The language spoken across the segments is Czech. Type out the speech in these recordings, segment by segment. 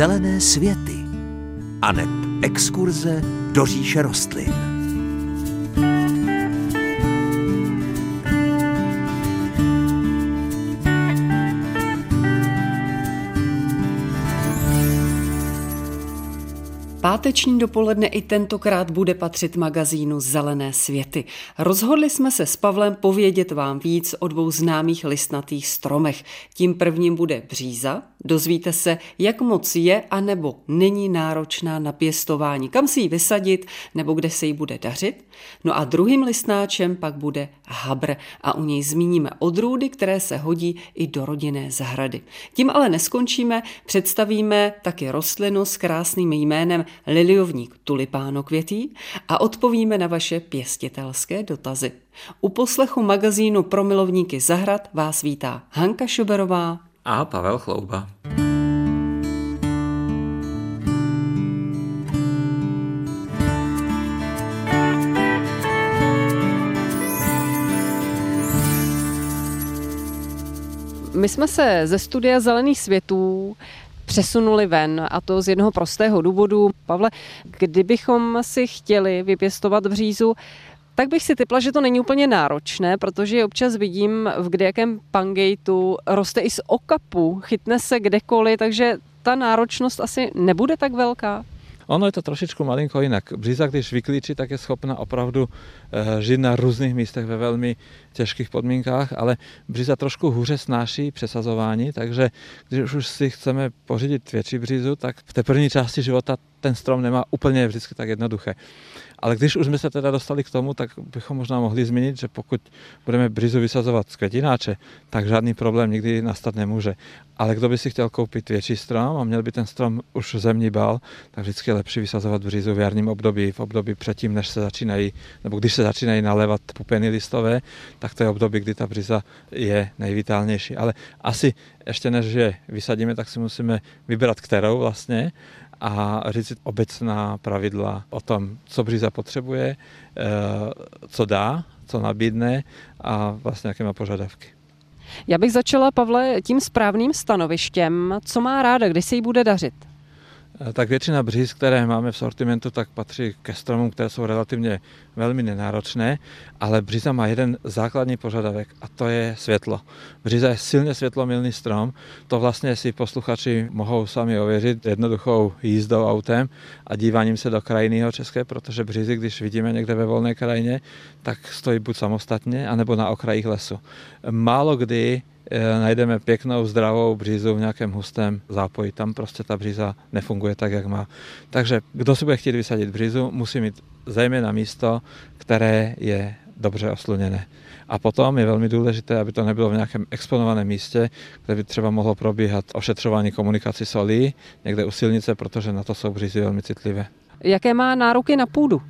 Zelené světy aneb exkurze do říše rostlin. Páteční dopoledne i tentokrát bude patřit magazínu Zelené světy. Rozhodli jsme se s Pavlem povědět vám víc o dvou známých listnatých stromech. Tím prvním bude bříza. Dozvíte se, jak moc je a nebo není náročná na pěstování, kam si ji vysadit nebo kde se jí bude dařit. No a druhým listnáčem pak bude habr a u něj zmíníme odrůdy, které se hodí i do rodinné zahrady. Tím ale neskončíme, představíme taky rostlinu s krásným jménem liliovník tulipánokvětý a odpovíme na vaše pěstitelské dotazy. U poslechu magazínu pro milovníky zahrad vás vítá Hanka Šuberová a Pavel Chlouba. My jsme se ze studia Zelených světů přesunuli ven a to z jednoho prostého důvodu. Pavle, kdybychom si chtěli vypěstovat břízu, tak bych si typla, že to není úplně náročné, protože občas vidím v kdejakém pangejtu roste i z okapu, chytne se kdekoliv, takže ta náročnost asi nebude tak velká. Ono je to trošičku malinko jinak. Bříza, když vyklíčí, tak je schopna opravdu eh, žít na různých místech ve velmi těžkých podmínkách, ale bříza trošku hůře snáší přesazování, takže když už si chceme pořídit větší břízu, tak v té první části života ten strom nemá úplně vždycky tak jednoduché. Ale když už jsme se teda dostali k tomu, tak bychom možná mohli zmínit, že pokud budeme břizu vysazovat z květináče, tak žádný problém nikdy nastat nemůže. Ale kdo by si chtěl koupit větší strom a měl by ten strom už zemní bal, tak vždycky je lepší vysazovat břizu v jarním období, v období předtím, než se začínají, nebo když se začínají nalévat pupeny listové, tak to je období, kdy ta břiza je nejvitálnější. Ale asi ještě než je vysadíme, tak si musíme vybrat kterou vlastně a říct obecná pravidla o tom, co bříza potřebuje, eh, co dá, co nabídne a vlastně jaké má požadavky. Já bych začala, Pavle, tím správným stanovištěm. Co má ráda, když se jí bude dařit? Eh, tak většina bříz, které máme v sortimentu, tak patří ke stromům, které jsou relativně velmi nenáročné, ale bříza má jeden základní požadavek a to je světlo. Bříza je silně světlomilný strom, to vlastně si posluchači mohou sami ověřit jednoduchou jízdou autem a díváním se do krajiny české, protože břízy, když vidíme někde ve volné krajině, tak stojí buď samostatně, anebo na okrajích lesu. Málo kdy najdeme pěknou, zdravou břízu v nějakém hustém zápoji. Tam prostě ta bříza nefunguje tak, jak má. Takže kdo si bude chtít vysadit břízu, musí mít zejména místo, které je dobře osluněné. A potom je velmi důležité, aby to nebylo v nějakém exponovaném místě, kde by třeba mohlo probíhat ošetřování komunikací solí, někde u silnice, protože na to jsou břízy velmi citlivé. Jaké má nároky na půdu?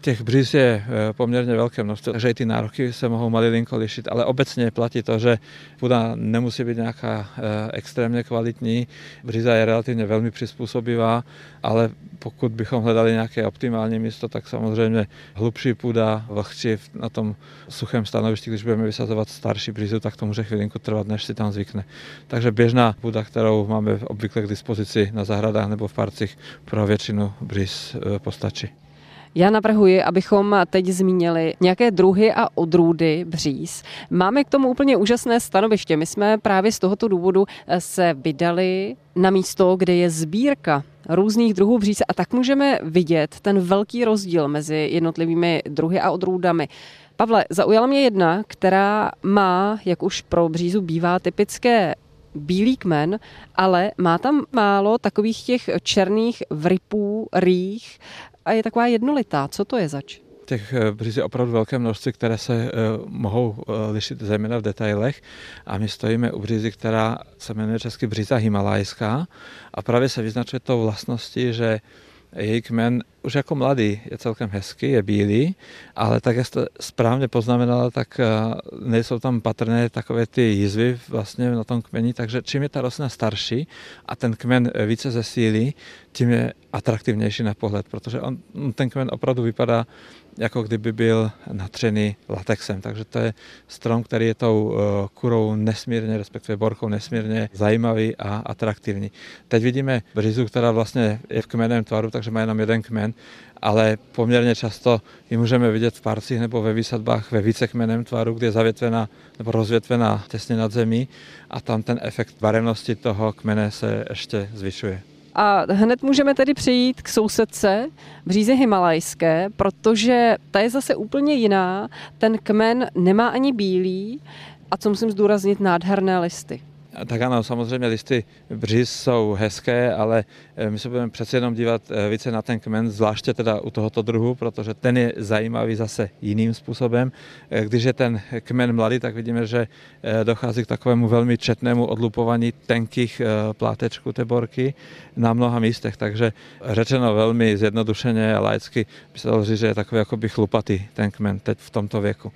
Těch bříz je eh, poměrně velké množství, takže i ty nároky se mohou malilinko lišit, ale obecně platí to, že půda nemusí být nějaká eh, extrémně kvalitní. Bříza je relativně velmi přizpůsobivá, ale pokud bychom hledali nějaké optimální místo, tak samozřejmě hlubší půda, vlhčí na tom suchém stanovišti, když budeme vysazovat starší břízu, tak to může chvilinku trvat, než si tam zvykne. Takže běžná půda, kterou máme obvykle k dispozici na zahradách nebo v parcích, pro většinu bříz eh, postačí. Já navrhuji, abychom teď zmínili nějaké druhy a odrůdy bříz. Máme k tomu úplně úžasné stanoviště. My jsme právě z tohoto důvodu eh, se vydali na místo, kde je sbírka různých druhů bříz a tak můžeme vidět ten velký rozdíl mezi jednotlivými druhy a odrůdami. Pavle, zaujala mě jedna, která má, jak už pro břízu bývá, typické bílý kmen, ale má tam málo takových těch černých vrypů, rých a je taková jednolitá. Co to je zač? těch eh, bříz je opravdu velké množství, které se uh, mohou uh, lišit zejména v detailech. A my stojíme u břízy, která se jmenuje česky bříza himalajská a právě se vyznačuje tou vlastností, že kmen už jako mladý je celkem hezký, je bílý, ale tak, jak jste správně poznamenala, tak nejsou tam patrné takové ty jizvy vlastně na tom kmeni, takže čím je ta rostlina starší a ten kmen více zesílí, tím je atraktivnější na pohled, protože on, ten kmen opravdu vypadá jako kdyby byl natřený latexem. Takže to je strom, který je tou kurou nesmírně, respektive borkou nesmírně zajímavý a atraktivní. Teď vidíme břizu, která vlastně je v kmeném tvaru, takže má jenom jeden kmen, ale poměrně často ji můžeme vidět v parcích nebo ve výsadbách ve vícekmeném tvaru, kde je zavětvená nebo rozvětvená těsně nad zemí a tam ten efekt barevnosti toho kmene se ještě zvyšuje. A hned můžeme tedy přejít k sousedce bříze himalajské, protože ta je zase úplně jiná. Ten kmen nemá ani bílý a co musím zdůraznit, nádherné listy. Tak ano, samozřejmě listy břiz jsou hezké, ale eh, my se budeme přece jenom dívat eh, více na ten kmen, zvláště teda u tohoto druhu, protože ten je zajímavý zase jiným způsobem. Eh, když je ten kmen mladý, tak vidíme, že dochází k takovému velmi četnému odlupování tenkých plátečků té borky na mnoha místech, takže řečeno velmi zjednodušeně a laicky by se dalo říct, že je takový jakoby chlupatý ten kmen teď v tomto věku.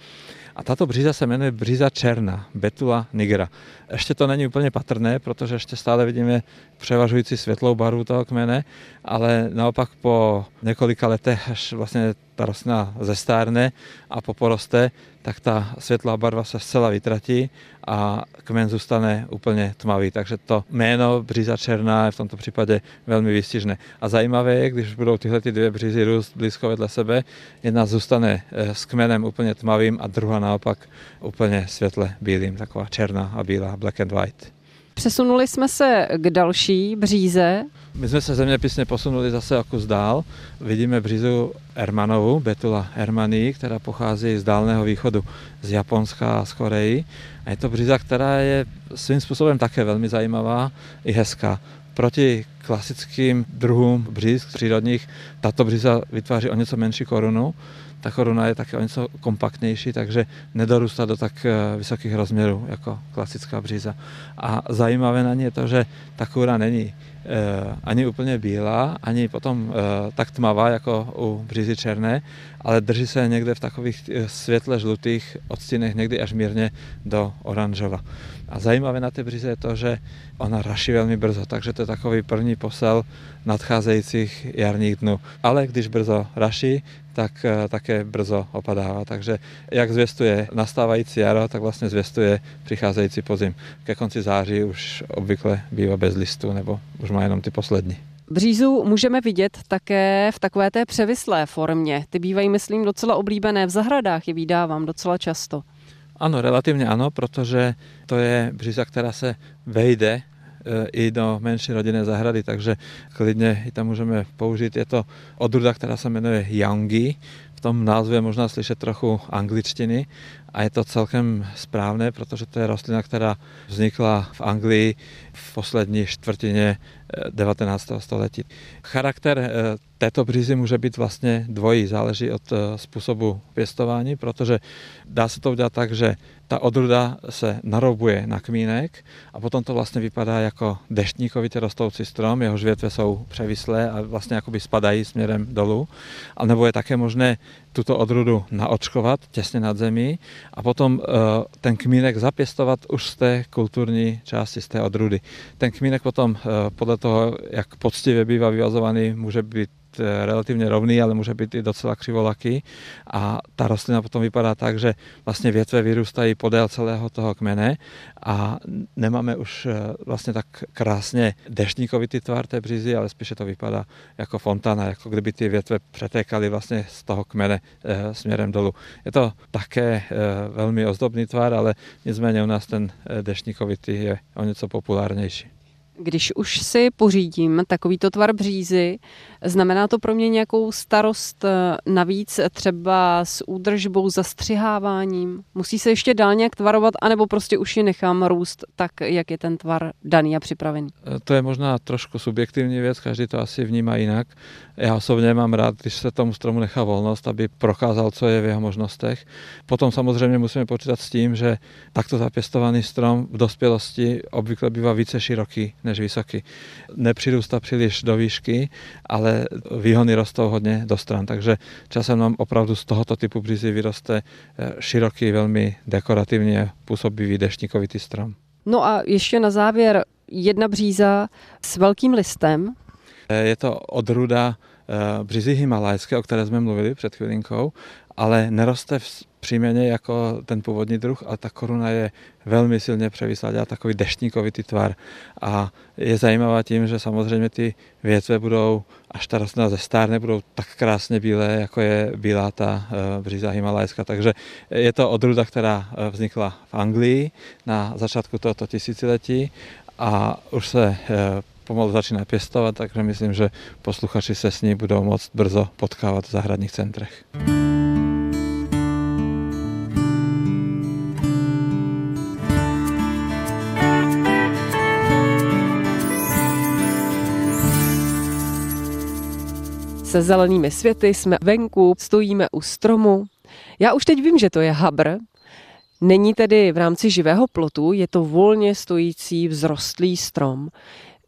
A tato bříza se jmenuje bříza černá, Betula nigra. Ještě to není úplně patrné, protože ještě stále vidíme převažující světlou barvu toho kmene, ale naopak po několika letech, až vlastně ta rostlina zestárne a po poroste, tak ta světlá barva se zcela vytratí a kmen zůstane úplně tmavý. Takže to jméno bříza černá je v tomto případě velmi výstižné. A zajímavé je, když budou tyhle ty dvě břízy růst blízko vedle sebe, jedna zůstane eh, s kmenem úplně tmavým a druhá naopak úplně světle bílým, taková černá a bílá, black and white. Přesunuli jsme se k další bříze. My jsme se zeměpisně posunuli zase o kus dál. Vidíme břízu Ermanovu, Betula Ermanii, která pochází z Dálného východu, z Japonska a z Koreji. A je to bříza, která je svým způsobem také velmi zajímavá i hezká. Proti klasickým druhům bříz přírodních tato bříza vytváří o něco menší korunu, ta koruna je také o něco kompaktnější, takže nedorůstá do tak eh, vysokých rozměrů jako klasická bříza. A zajímavé na ní je to, že ta kůra není Eh, ani úplně bílá, ani potom eh, tak tmavá jako u břízy černé, ale drží se někde v takových světle žlutých odstínech, někdy až mírně do oranžova. A zajímavé na té bříze je to, že ona raší velmi brzo, takže to je takový první posel nadcházejících jarních dnů. Ale když brzo raší, tak také brzo opadává. Takže jak zvěstuje nastávající jaro, tak vlastně zvěstuje přicházející podzim. Ke konci září už obvykle bývá bez listů nebo už má jenom ty poslední. Břízu můžeme vidět také v takové té převislé formě. Ty bývají, myslím, docela oblíbené v zahradách, je vydávám docela často. Ano, relativně ano, protože to je bříza, která se vejde e, i do menší rodinné zahrady, takže klidně i tam můžeme použít. Je to odruda, která se jmenuje Youngi. V tom názvu je možná slyšet trochu angličtiny a je to celkem správné, protože to je rostlina, která vznikla v Anglii v poslední čtvrtině 19. Eh, století. Charakter eh, této břízy může být vlastně dvojí, záleží od eh, způsobu pěstování, protože dá se to udělat tak, že ta odruda se narobuje na kmínek a potom to vlastně vypadá jako deštníkovitě rostoucí strom, jehož větve jsou převislé a vlastně jakoby spadají směrem dolů. A nebo je také možné tuto odrudu naočkovat těsně nad zemí a potom ten kmínek zapěstovat už z té kulturní části, z té odrudy. Ten kmínek potom podle toho, jak poctivě bývá vyvazovaný, může být eh, relativně rovný, ale může být i docela křivolaký a ta rostlina potom vypadá tak, že vlastně větve vyrůstají podél celého toho kmene a nemáme už eh, vlastně tak krásně deštníkovitý tvar té břízy, ale spíše to vypadá jako fontána, jako kdyby ty větve přetékaly vlastně z toho kmene eh, směrem dolů. Je to také velmi ozdobný tvar, ale nicméně u nás ten deštníkovitý je o něco populárnější. Když už si pořídím takovýto tvar břízy, znamená to pro mě nějakou starost eh, navíc třeba s údržbou, zastřiháváním? Musí se ještě dál nějak tvarovat, anebo prostě už ji nechám růst tak, jak je ten tvar daný a připravený? Eh, to je možná trošku subjektivní věc, každý to asi vnímá jinak. Já osobně mám rád, když se tomu stromu nechá volnost, aby prokázal, co je v jeho možnostech. Potom samozřejmě musíme počítat s tím, že takto zapěstovaný strom v dospělosti obvykle bývá více široký než vysoký. Nepřirůstá příliš do výšky, ale výhony rostou hodně do stran, takže časem nám opravdu z tohoto typu břízy vyroste eh, široký, velmi dekorativně působivý deštníkovitý strom. No a ještě na závěr jedna bříza s velkým listem. Eh, je to odruda Eh, břizy himalajské, o které jsme mluvili před chvilinkou. Ale neroste v příjmene jako ten původní druh, ale ta koruna je velmi silně převislá, dělá takový deštníkovitý tvar a je zajímavá tím, že samozřejmě ty větve budou, až ta rostlina zestárne, budou tak krásně bílé, jako je bílá ta eh, bříza himalajská. Takže je to odruda, která eh, vznikla v Anglii na začátku tohoto tisíciletí a už se eh, pomalu začíná pěstovat, takže myslím, že posluchači se s ní budou moct brzo potkávat v zahradních centrech. Se zelenými světy jsme venku, stojíme u stromu. Já už teď vím, že to je habr. Není tedy v rámci živého plotu, je to volně stojící vzrostlý strom.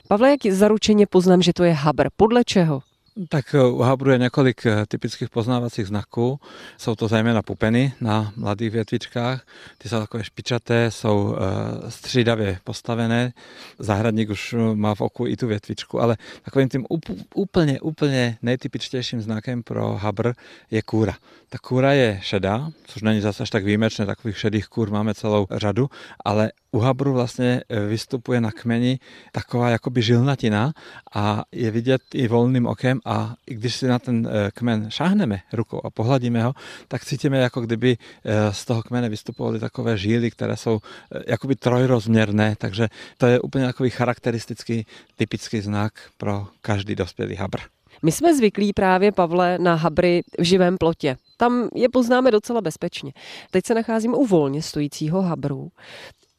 Pavle, jak zaručeně poznám, že to je habr? Podle čeho? Tak u habru je několik eh, typických poznávacích znaků. Jsou to zejména pupeny na mladých větvičkách. Ty jsou takové špičaté, jsou eh, střídavě postavené. Zahradník už má v oku i tu větvičku, ale takovým tím úplně, úplně nejtypičtějším znakem pro habr je kůra. Ta kůra je šedá, což není zase až tak výjimečné, takových šedých kůr máme celou řadu, ale u habru vlastně e, vystupuje na kmeni taková jakoby žilnatina a je vidět i volným okem a i když si na ten e, kmen šáhneme rukou a pohladíme ho, tak cítíme, jako kdyby e, z toho kmene vystupovaly takové žíly, které jsou jakoby trojrozměrné, takže to je úplně takový charakteristický, typický znak pro každý dospělý habr. My jsme zvyklí právě, Pavle, na habry v živém plotě. Tam je poznáme docela bezpečně. Teď se nacházím u volně stojícího habru.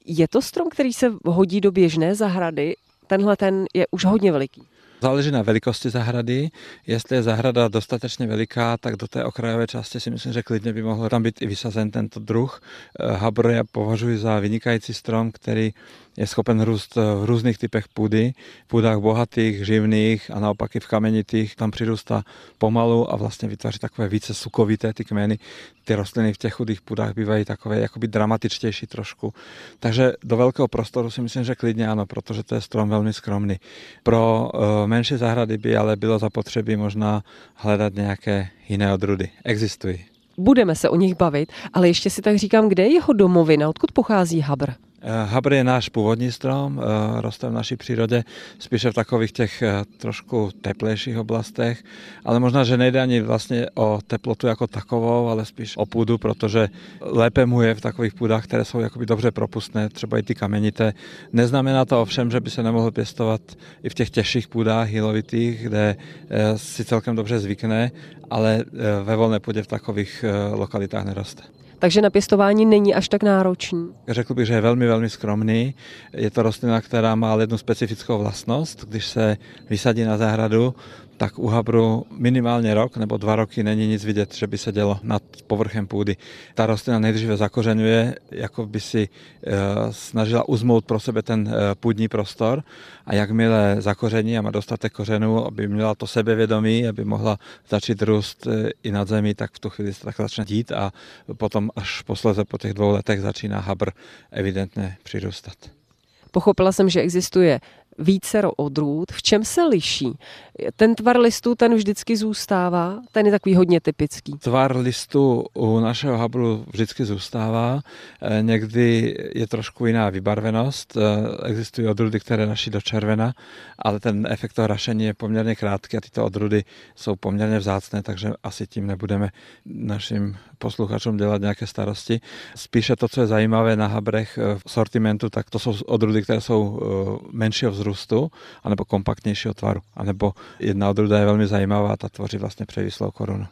Je to strom, který se hodí do běžné zahrady? Tenhle ten je už hodně veliký. Záleží na velikosti zahrady. Jestli je zahrada dostatečně veliká, tak do té okrajové části si myslím, že klidně by mohl tam být i vysazen tento druh. Eh, habr já považuji za vynikající strom, který je schopen růst v různých typech půdy, v půdách bohatých, živných a naopak i v kamenitých. Tam přirůstá pomalu a vlastně vytváří takové více sukovité ty kmeny. Ty rostliny v těch chudých půdách bývají takové jakoby dramatičtější trošku. Takže do velkého prostoru si myslím, že klidně ano, protože to je strom velmi skromný. Pro uh, menší zahrady by ale bylo zapotřebí možná hledat nějaké jiné odrudy. Existují. Budeme se o nich bavit, ale ještě si tak říkám, kde je jeho domovina, odkud pochází Habr? Eh, Habr je náš původní strom, eh, roste v naší přírodě spíše v takových těch eh, trošku teplejších oblastech, ale možná, že nejde ani vlastně o teplotu jako takovou, ale spíš o půdu, protože lépe mu je v takových půdách, které jsou jakoby dobře propustné, třeba i ty kamenité. Neznamená to ovšem, že by se nemohl pěstovat i v těch těžších půdách hilovitých, kde si celkem dobře zvykne, ale ve volné půdě v takových lokalitách neroste takže na pěstování není až tak náročný. Řekl bych, že je velmi, velmi skromný. Je to rostlina, která má jednu specifickou vlastnost. Když se vysadí na zahradu, tak u habru minimálně rok nebo dva roky není nic vidět, že by se dělo nad povrchem půdy. Ta rostlina nejdříve zakořenuje, jako by si e, snažila uzmout pro sebe ten e, půdní prostor a jakmile zakoření a má dostatek kořenů, aby měla to sebevědomí, aby mohla začít růst e, i nad zemí, tak v tu chvíli se tak začne dít a potom až posleze po těch dvou letech začíná habr evidentně přirůstat. Pochopila jsem, že existuje vícero odrůd. V čem se liší? Ten tvar listu, ten vždycky zůstává, ten je takový hodně typický. Tvar listu u našeho habru vždycky zůstává, eh, někdy je trošku jiná vybarvenost, eh, existují odrůdy, které naší do červena, ale ten efekt toho rašení je poměrně krátký a tyto odrůdy jsou poměrně vzácné, takže asi tím nebudeme našim posluchačům dělat nějaké starosti. Spíše to, co je zajímavé na habrech eh, v sortimentu, tak to jsou odrůdy, které jsou menšího vzrůstu, anebo kompaktnějšího tvaru, anebo Jedna odrůda je velmi zajímavá, ta tvoří vlastně převislou korunu.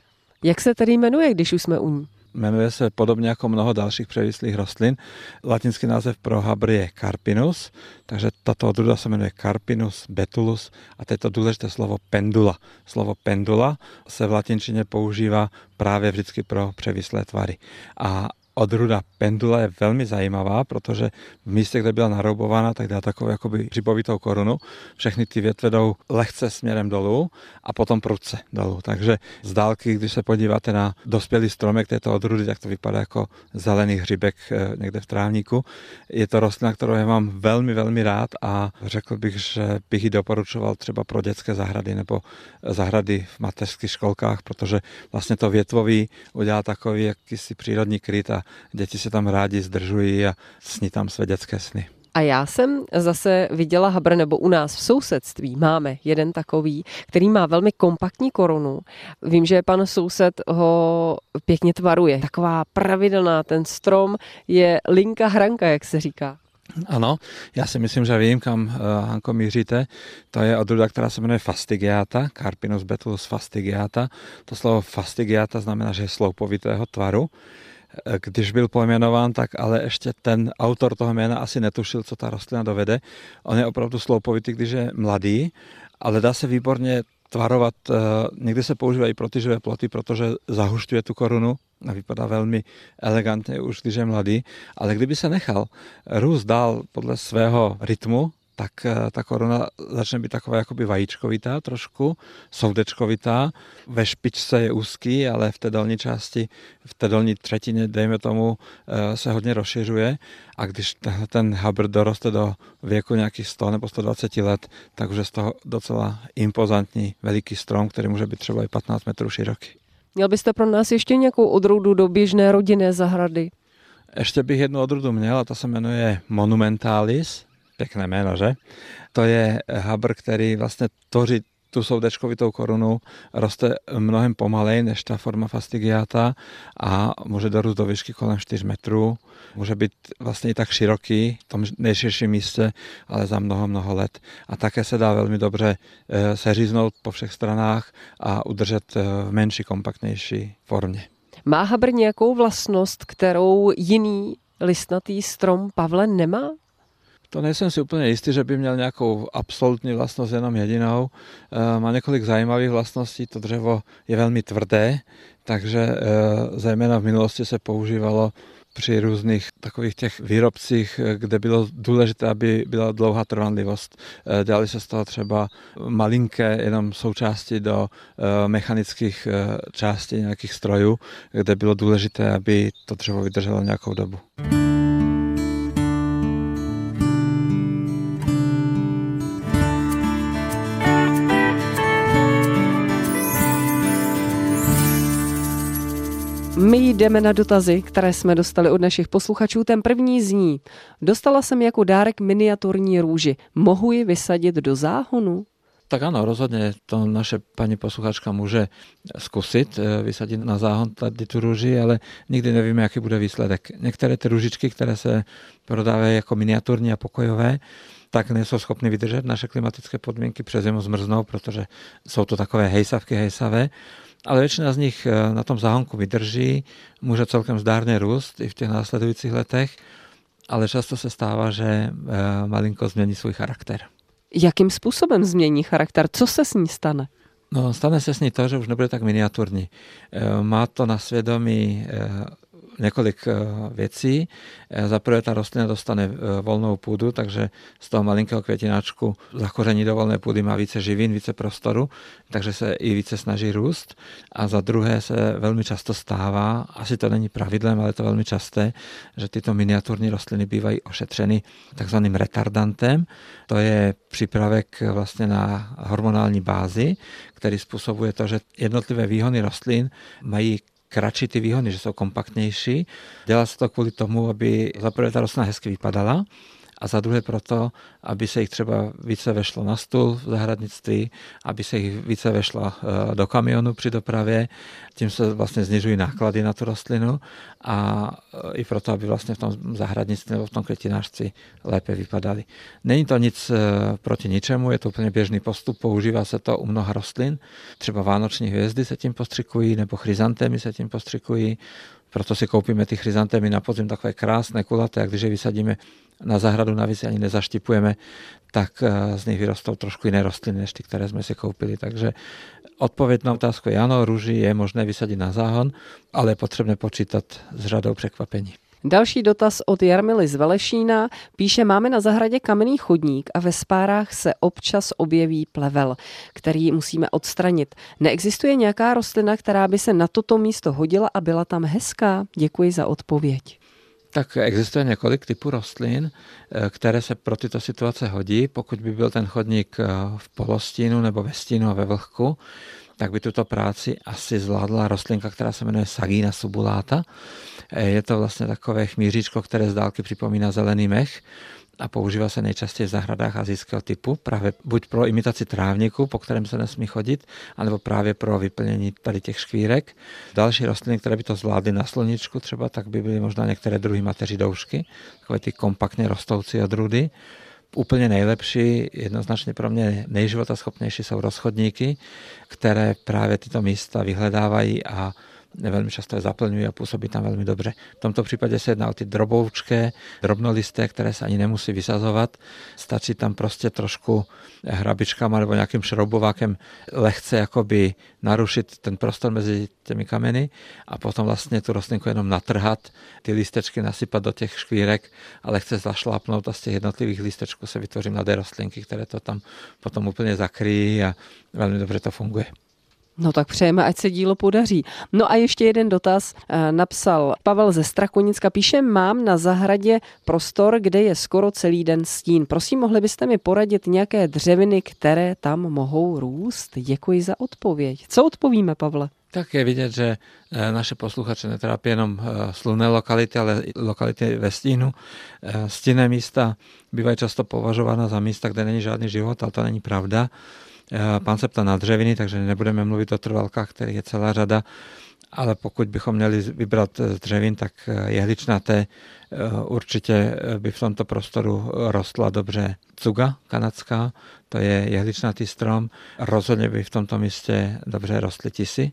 Jak se tedy jmenuje, když už jsme u ní? Jmenuje se podobně jako mnoho dalších převislých rostlin. Latinský název pro habry je Carpinus, takže tato odrůda se jmenuje Carpinus betulus a teď to důležité slovo pendula. Slovo pendula se v latinčině používá právě vždycky pro převislé tvary. A odruda pendula je velmi zajímavá, protože v místě, kde byla naroubována, tak dá takovou jakoby hřibovitou korunu. Všechny ty větve jdou lehce směrem dolů a potom prudce dolů. Takže z dálky, když se podíváte na dospělý stromek této odrudy, tak to vypadá jako zelený hřibek eh, někde v trávníku. Je to rostlina, kterou já mám velmi, velmi rád a řekl bych, že bych ji doporučoval třeba pro dětské zahrady nebo zahrady v mateřských školkách, protože vlastně to větvový udělá takový jakýsi přírodní kryt a děti se tam rádi zdržují a sní tam své dětské sny. A já jsem zase viděla habr, nebo u nás v sousedství máme jeden takový, který má velmi kompaktní korunu. Vím, že pan soused ho pěkně tvaruje. Taková pravidelná, ten strom je linka hranka, jak se říká. Ano, já si myslím, že vím, kam uh, Hanko míříte. To je odrůda, která se jmenuje fastigiata, Carpinus betulus fastigiata. To slovo fastigiata znamená, že je sloupovitého tvaru když byl pojmenován, tak ale ještě ten autor toho jména asi netušil, co ta rostlina dovede. On je opravdu sloupovitý, když je mladý, ale dá se výborně tvarovat. Eh, někdy se používají pro tyživé ploty, protože zahušťuje tu korunu a vypadá velmi elegantně už, když je mladý. Ale kdyby se nechal růst dál podle svého rytmu, tak eh, ta koruna začne být taková jakoby vajíčkovitá trošku, soudečkovitá. Ve špičce je úzký, ale v té dolní části, v té dolní třetině, dejme tomu, eh, se hodně rozšiřuje a když ten habr doroste do věku nějakých 100 nebo 120 let, tak už je z toho docela impozantní veliký strom, který může být třeba i 15 metrů široký. Měl byste pro nás ještě nějakou odrůdu do běžné rodinné zahrady? Ještě bych jednu odrůdu měl a ta se jmenuje Monumentalis Pěkné jméno, že? To je habr, který vlastně tvoří tu soudečkovitou korunu, roste mnohem pomalej než ta forma fastigiata a může dorůst do výšky kolem 4 metrů. Může být vlastně i tak široký v tom nejširším místě, ale za mnoho, mnoho let. A také se dá velmi dobře eh, seříznout po všech stranách a udržet eh, v menší, kompaktnější formě. Má habr nějakou vlastnost, kterou jiný listnatý strom Pavle nemá? To nejsem si úplně jistý, že by měl nějakou absolutní vlastnost jenom jedinou. Eh, má několik zajímavých vlastností. To dřevo je velmi tvrdé, takže eh, zejména v minulosti se používalo při různých takových těch výrobcích, eh, kde bylo důležité, aby byla dlouhá trvanlivost. Dělali se z toho třeba malinké jenom součásti do mechanických částí nějakých strojů, kde bylo důležité, aby to dřevo vydrželo nějakou dobu. My jdeme na dotazy, které jsme dostali od našich posluchačů. Ten první zní. Dostala jsem jako dárek miniaturní růži. Mohu ji vysadit do záhonu? Tak ano, rozhodně to naše paní posluchačka může zkusit eh, vysadit na záhon tady tu růži, ale nikdy nevíme, jaký bude výsledek. Některé ty růžičky, které se prodávají jako miniaturní a pokojové, tak nejsou schopny vydržet naše klimatické podmínky, přes zimu zmrznou, protože jsou to takové hejsavky hejsavé ale většina z nich eh, na tom záhonku vydrží, může celkem zdárně růst i v těch následujících letech, ale často se stává, že eh, malinko změní svůj charakter. Jakým způsobem změní charakter? Co se s ní stane? No, stane se s ní to, že už nebude tak miniaturní. Eh, má to na svědomí několik eh, věcí. Eh, za prvé ta rostlina dostane eh, volnou půdu, takže z toho malinkého květináčku zakoření do volné půdy má více živin, více prostoru, takže se i více snaží růst. A za druhé se velmi často stává, asi to není pravidlem, ale je to velmi časté, že tyto miniaturní rostliny bývají ošetřeny takzvaným retardantem. To je přípravek vlastně na hormonální bázi, který způsobuje to, že jednotlivé výhony rostlin mají kratší ty výhony, že jsou kompaktnější. Dělá se to kvůli tomu, aby zaprvé ta rostlina hezky vypadala a za druhé proto, aby se jich třeba více vešlo na stůl v zahradnictví, aby se jich více vešlo eh, do kamionu při dopravě. Tím se vlastně snižují náklady na tu rostlinu a eh, i proto, aby vlastně v tom zahradnictví nebo v tom květinářství lépe vypadaly. Není to nic eh, proti ničemu, je to úplně běžný postup, používá se to u mnoha rostlin. Třeba vánoční hvězdy se tím postřikují, nebo chryzantémy se tím postřikují, proto si koupíme ty chryzantémy na podzim takové krásné, kulaté a když je vysadíme na zahradu navíc ani nezaštipujeme, tak eh, z nich vyrostou trošku jiné rostliny, než ty, které jsme si koupili. Takže odpověď na otázku je ano, růži je možné vysadit na záhon, ale je potřebné počítat s řadou překvapení. Další dotaz od Jarmily z Velešína. Píše, máme na zahradě kamenný chodník a ve spárách se občas objeví plevel, který musíme odstranit. Neexistuje nějaká rostlina, která by se na toto místo hodila a byla tam hezká? Děkuji za odpověď. Tak existuje několik typů rostlin, eh, které se pro tyto situace hodí. Pokud by byl ten chodník eh, v polostínu nebo ve stínu a ve vlhku, tak by tuto práci asi zvládla rostlinka, která se jmenuje Sagina subulata. Eh, je to vlastně takové chmíříčko, které z dálky připomíná zelený mech a používá se nejčastěji v zahradách azijského typu, právě buď pro imitaci trávníku, po kterém se nesmí chodit, anebo právě pro vyplnění tady těch škvírek. Další rostliny, které by to zvládly na sluníčku třeba, tak by byly možná některé druhy mateří doušky, takové ty kompaktně rostoucí odrůdy. Úplně nejlepší, jednoznačně pro mě nejživotaschopnější jsou rozchodníky, které právě tyto místa vyhledávají a velmi často je zaplňují a působí tam velmi dobře. V tomto případě se jedná o ty droboučké, drobnolisté, které se ani nemusí vysazovat. Stačí tam prostě trošku hrabičkama nebo nějakým šroubovákem lehce jakoby narušit ten prostor mezi těmi kameny a potom vlastně tu rostlinku jenom natrhat, ty listečky nasypat do těch škvírek a lehce zašlápnout a z těch jednotlivých listečků se vytvoří mladé rostlinky, které to tam potom úplně zakryjí a velmi dobře to funguje. No tak přejeme, ať se dílo podaří. No a ještě jeden dotaz eh, napsal Pavel ze Strakonicka. Píše, mám na zahradě prostor, kde je skoro celý den stín. Prosím, mohli byste mi poradit nějaké dřeviny, které tam mohou růst? Děkuji za odpověď. Co odpovíme, Pavle? Tak je vidět, že eh, naše posluchače netrápí jenom eh, slunné lokality, ale lokality ve stínu. Stinné místa bývají často považována za místa, kde není žádný život, ale to není pravda. Eh, pán se ptá na dřeviny, takže nebudeme mluvit o trvalkách, kterých je celá řada, ale pokud bychom měli vybrat z dřevin, tak eh, jehličnaté eh, určitě by v tomto prostoru rostla dobře cuga kanadská, to je jehličnatý strom. Rozhodně by v tomto místě dobře rostly tisy,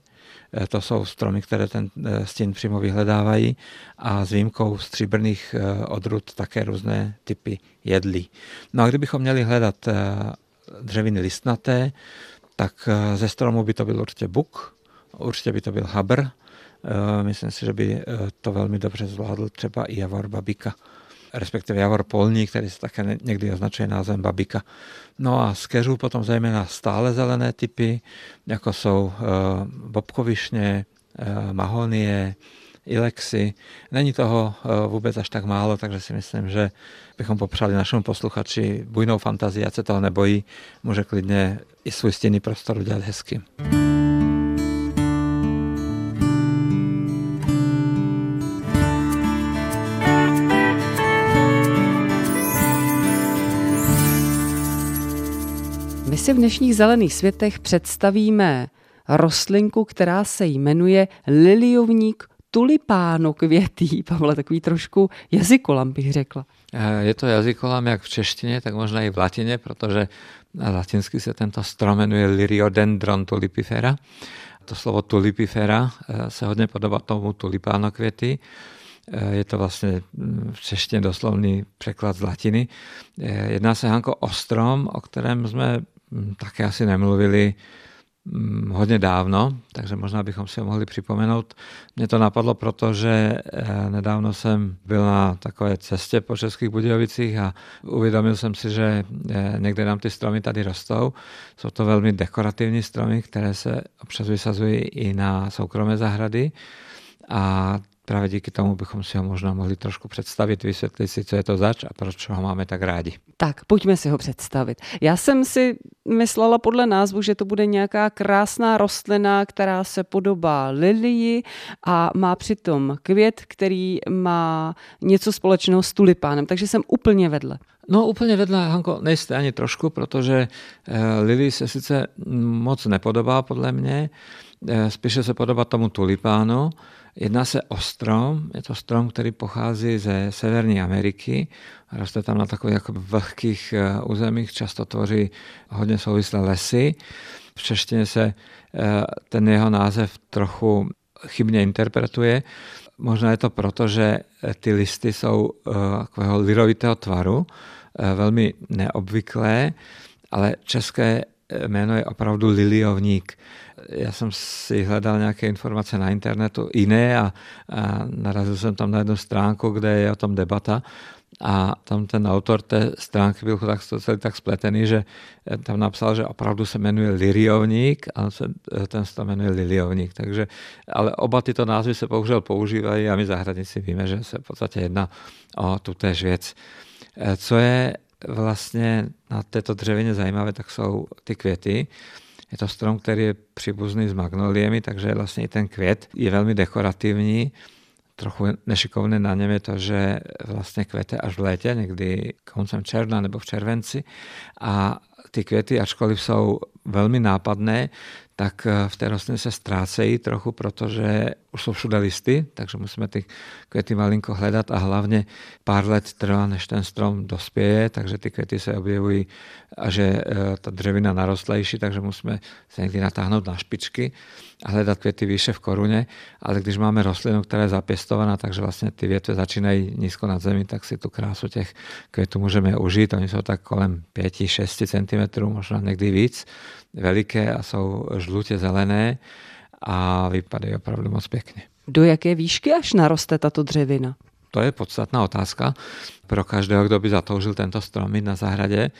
to jsou stromy, které ten stín přímo vyhledávají a s výjimkou stříbrných odrůd také různé typy jedlí. No a kdybychom měli hledat dřeviny listnaté, tak eh, ze stromu by to byl určitě buk, určitě by to byl habr. Eh, myslím si, že by eh, to velmi dobře zvládl třeba i javor babika, respektive javor polní, který se také někdy označuje názvem babika. No a z keřů potom zejména stále zelené typy, jako jsou bobkovišně, mahonie, ilexy. Není toho vůbec až tak málo, takže si myslím, že bychom popřáli našemu posluchači bujnou fantazii, ať se toho nebojí, může klidně i svůj stěný prostor udělat hezky. My si v dnešních zelených světech představíme rostlinku, která se jmenuje liliovník tulipánu květý. Pavle, takový trošku jazykolam bych řekla. Eh, je to jazykolam jak v češtině, tak možná i v latině, protože latinsky se tento strom jmenuje Lyriodendron tulipifera. To slovo tulipifera eh, se hodně podobá tomu tulipánokvěty. Eh, je to vlastně hm, v češtině doslovný překlad z latiny. Jedná se Hanko o strom, o kterém jsme hm, také asi nemluvili Mm, hodně dávno, takže možná bychom si ho mohli připomenout. Mě to napadlo, protože eh, nedávno jsem byl na takové cestě po Českých Budějovicích a uvědomil jsem si, že eh, někde nám ty stromy tady rostou. Jsou to velmi dekorativní stromy, které se občas vysazují i na soukromé zahrady a právě díky tomu bychom si ho možná mohli trošku představit, vysvětlit si, co je to zač a proč ho máme tak rádi. Tak, pojďme si ho představit. Já jsem si myslela podle názvu, že to bude nějaká krásná rostlina, která se podobá lilii a má přitom květ, který má něco společného s tulipánem, takže jsem úplně vedle. No úplně vedle, Hanko, nejste ani trošku, protože lilii se sice moc nepodobá podle mě, eh, spíše se podobá tomu tulipánu, Jedná se o strom, je to strom, který pochází ze Severní Ameriky, roste tam na takových jako vlhkých eh, územích, často tvoří hodně souvislé lesy. V češtině se eh, ten jeho název trochu chybně interpretuje. Možno je to proto, že ty listy jsou takového lirovitého tvaru, velmi neobvyklé, ale české jméno je opravdu liliovník. Já jsem si hledal nějaké informace na internetu jiné a, a narazil jsem tam na jednu stránku, kde je o tom debata a tam ten autor té stránky byl tak, celý tak spletený, že tam napsal, že opravdu se jmenuje Liriovník a ten se tam jmenuje Liliovník. Takže, ale oba tyto názvy se bohužel používají a my zahradníci víme, že se v podstatě jedná o tutéž věc. Co je vlastně na této dřevině zajímavé, tak jsou ty květy. Je to strom, který je příbuzný s magnoliemi, takže vlastně i ten květ je velmi dekorativní. Trochu nešikovné na něm je to, že vlastně kvete až v létě, někdy koncem června nebo v červenci. A ty květy, ačkoliv jsou velmi nápadné, tak eh, v té rostlině se ztrácejí trochu, protože už jsou všude listy, takže musíme ty květy malinko hledat a hlavně pár let trvá, než ten strom dospěje, takže ty květy se objevují a že eh, ta dřevina narostlejší, takže musíme se někdy natáhnout na špičky a hledat květy výše v koruně, ale když máme rostlinu, která je zapěstovaná, takže vlastně ty větve začínají nízko nad zemi, tak si tu krásu těch květů můžeme užít. Oni jsou tak kolem 5-6 cm, možná někdy víc, veliké a jsou žlutě zelené a vypadají opravdu moc pěkně. Do jaké výšky až naroste tato dřevina? To je podstatná otázka pro každého, kdo by zatoužil tento strom mít na zahradě.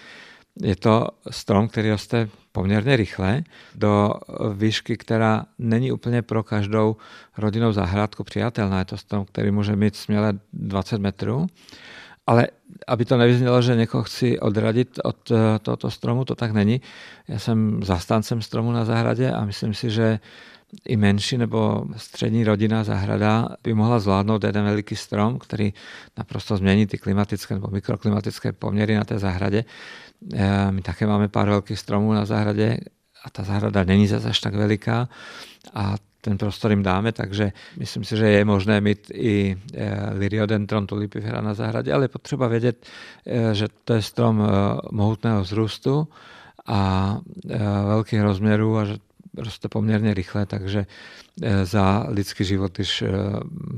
Je to strom, který roste poměrně rychle do výšky, která není úplně pro každou rodinnou zahrádku přijatelná. Je to strom, který může mít směle 20 metrů. Ale aby to nevyznělo, že někoho chci odradit od eh, tohoto stromu, to tak není. Já jsem zastáncem stromu na zahradě a myslím si, že i menší nebo střední rodina zahrada by mohla zvládnout jeden veliký strom, který naprosto změní ty klimatické nebo mikroklimatické poměry na té zahradě. Eh, my také máme pár velkých stromů na zahradě a ta zahrada není zase až tak veliká a ten prostor jim dáme, takže myslím si, že je možné mít i eh, Liriodendron tulipifera na zahradě, ale je potřeba vědět, eh, že to je strom mohutného vzrůstu a velkých rozměrů a že roste poměrně rychle, takže eh, za lidský život, když eh,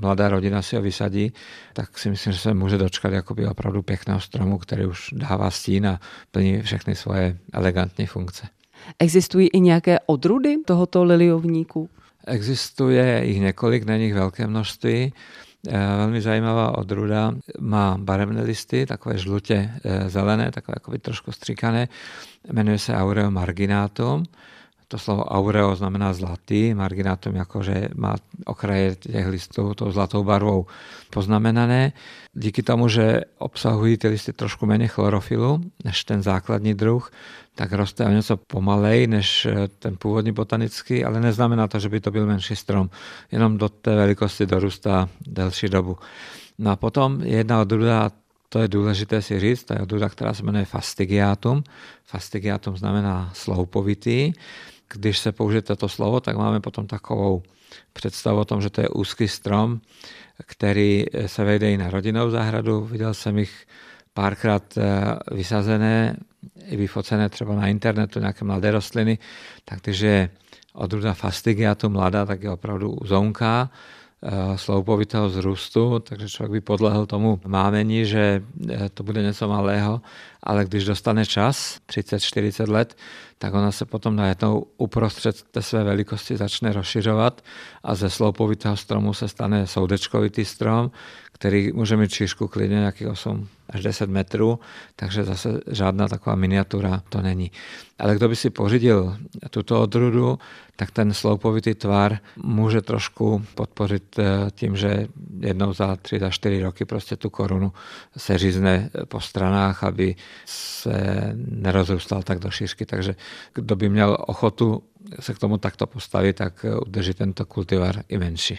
mladá rodina si ho vysadí, tak si myslím, že se může dočkat jakoby opravdu pěkného stromu, který už dává stín a plní všechny svoje elegantní funkce. Existují i nějaké odrudy tohoto liliovníku? Existuje jich několik, není jich velké množství. Eh, velmi zajímavá odruda má barevné listy, takové žlutě zelené, takové jakoby trošku stříkané. Jmenuje se Aureo marginatum to slovo aureo znamená zlatý, marginátum jakože má okraje těch listů tou zlatou barvou poznamenané. Díky tomu, že obsahují ty listy trošku méně chlorofilu než ten základní druh, tak roste o něco pomalej než ten původní botanický, ale neznamená to, že by to byl menší strom. Jenom do té velikosti dorůstá delší dobu. No a potom jedna odrůda, to je důležité si říct, to je odrůda, která se jmenuje fastigiatum. Fastigiatum znamená sloupovitý když se použije toto slovo, tak máme potom takovou představu o tom, že to je úzký strom, který se vejde i na rodinnou zahradu. Viděl jsem jich párkrát eh, vysazené, i vyfocené třeba na internetu, nějaké mladé rostliny, tak když je odrůda fastigiatu mladá, tak je opravdu uzonká, eh, sloupovitého vzrůstu, takže člověk by podlehl tomu mámení, že eh, to bude něco malého, ale když dostane čas, 30-40 let, tak ona se potom najednou uprostřed té své velikosti začne rozšiřovat a ze sloupovitého stromu se stane soudečkovitý strom, který může mít šířku klidně nějakých 8 až 10 metrů, takže zase žádná taková miniatura to není. Ale kdo by si pořídil tuto odrůdu, tak ten sloupovitý tvar může trošku podpořit eh, tím, že jednou za 3 za 4 roky prostě tu korunu se řízne po stranách, aby se nerozrůstal tak do šířky. Takže kdo by měl ochotu se k tomu takto postavit, tak udrží tento kultivar i menší.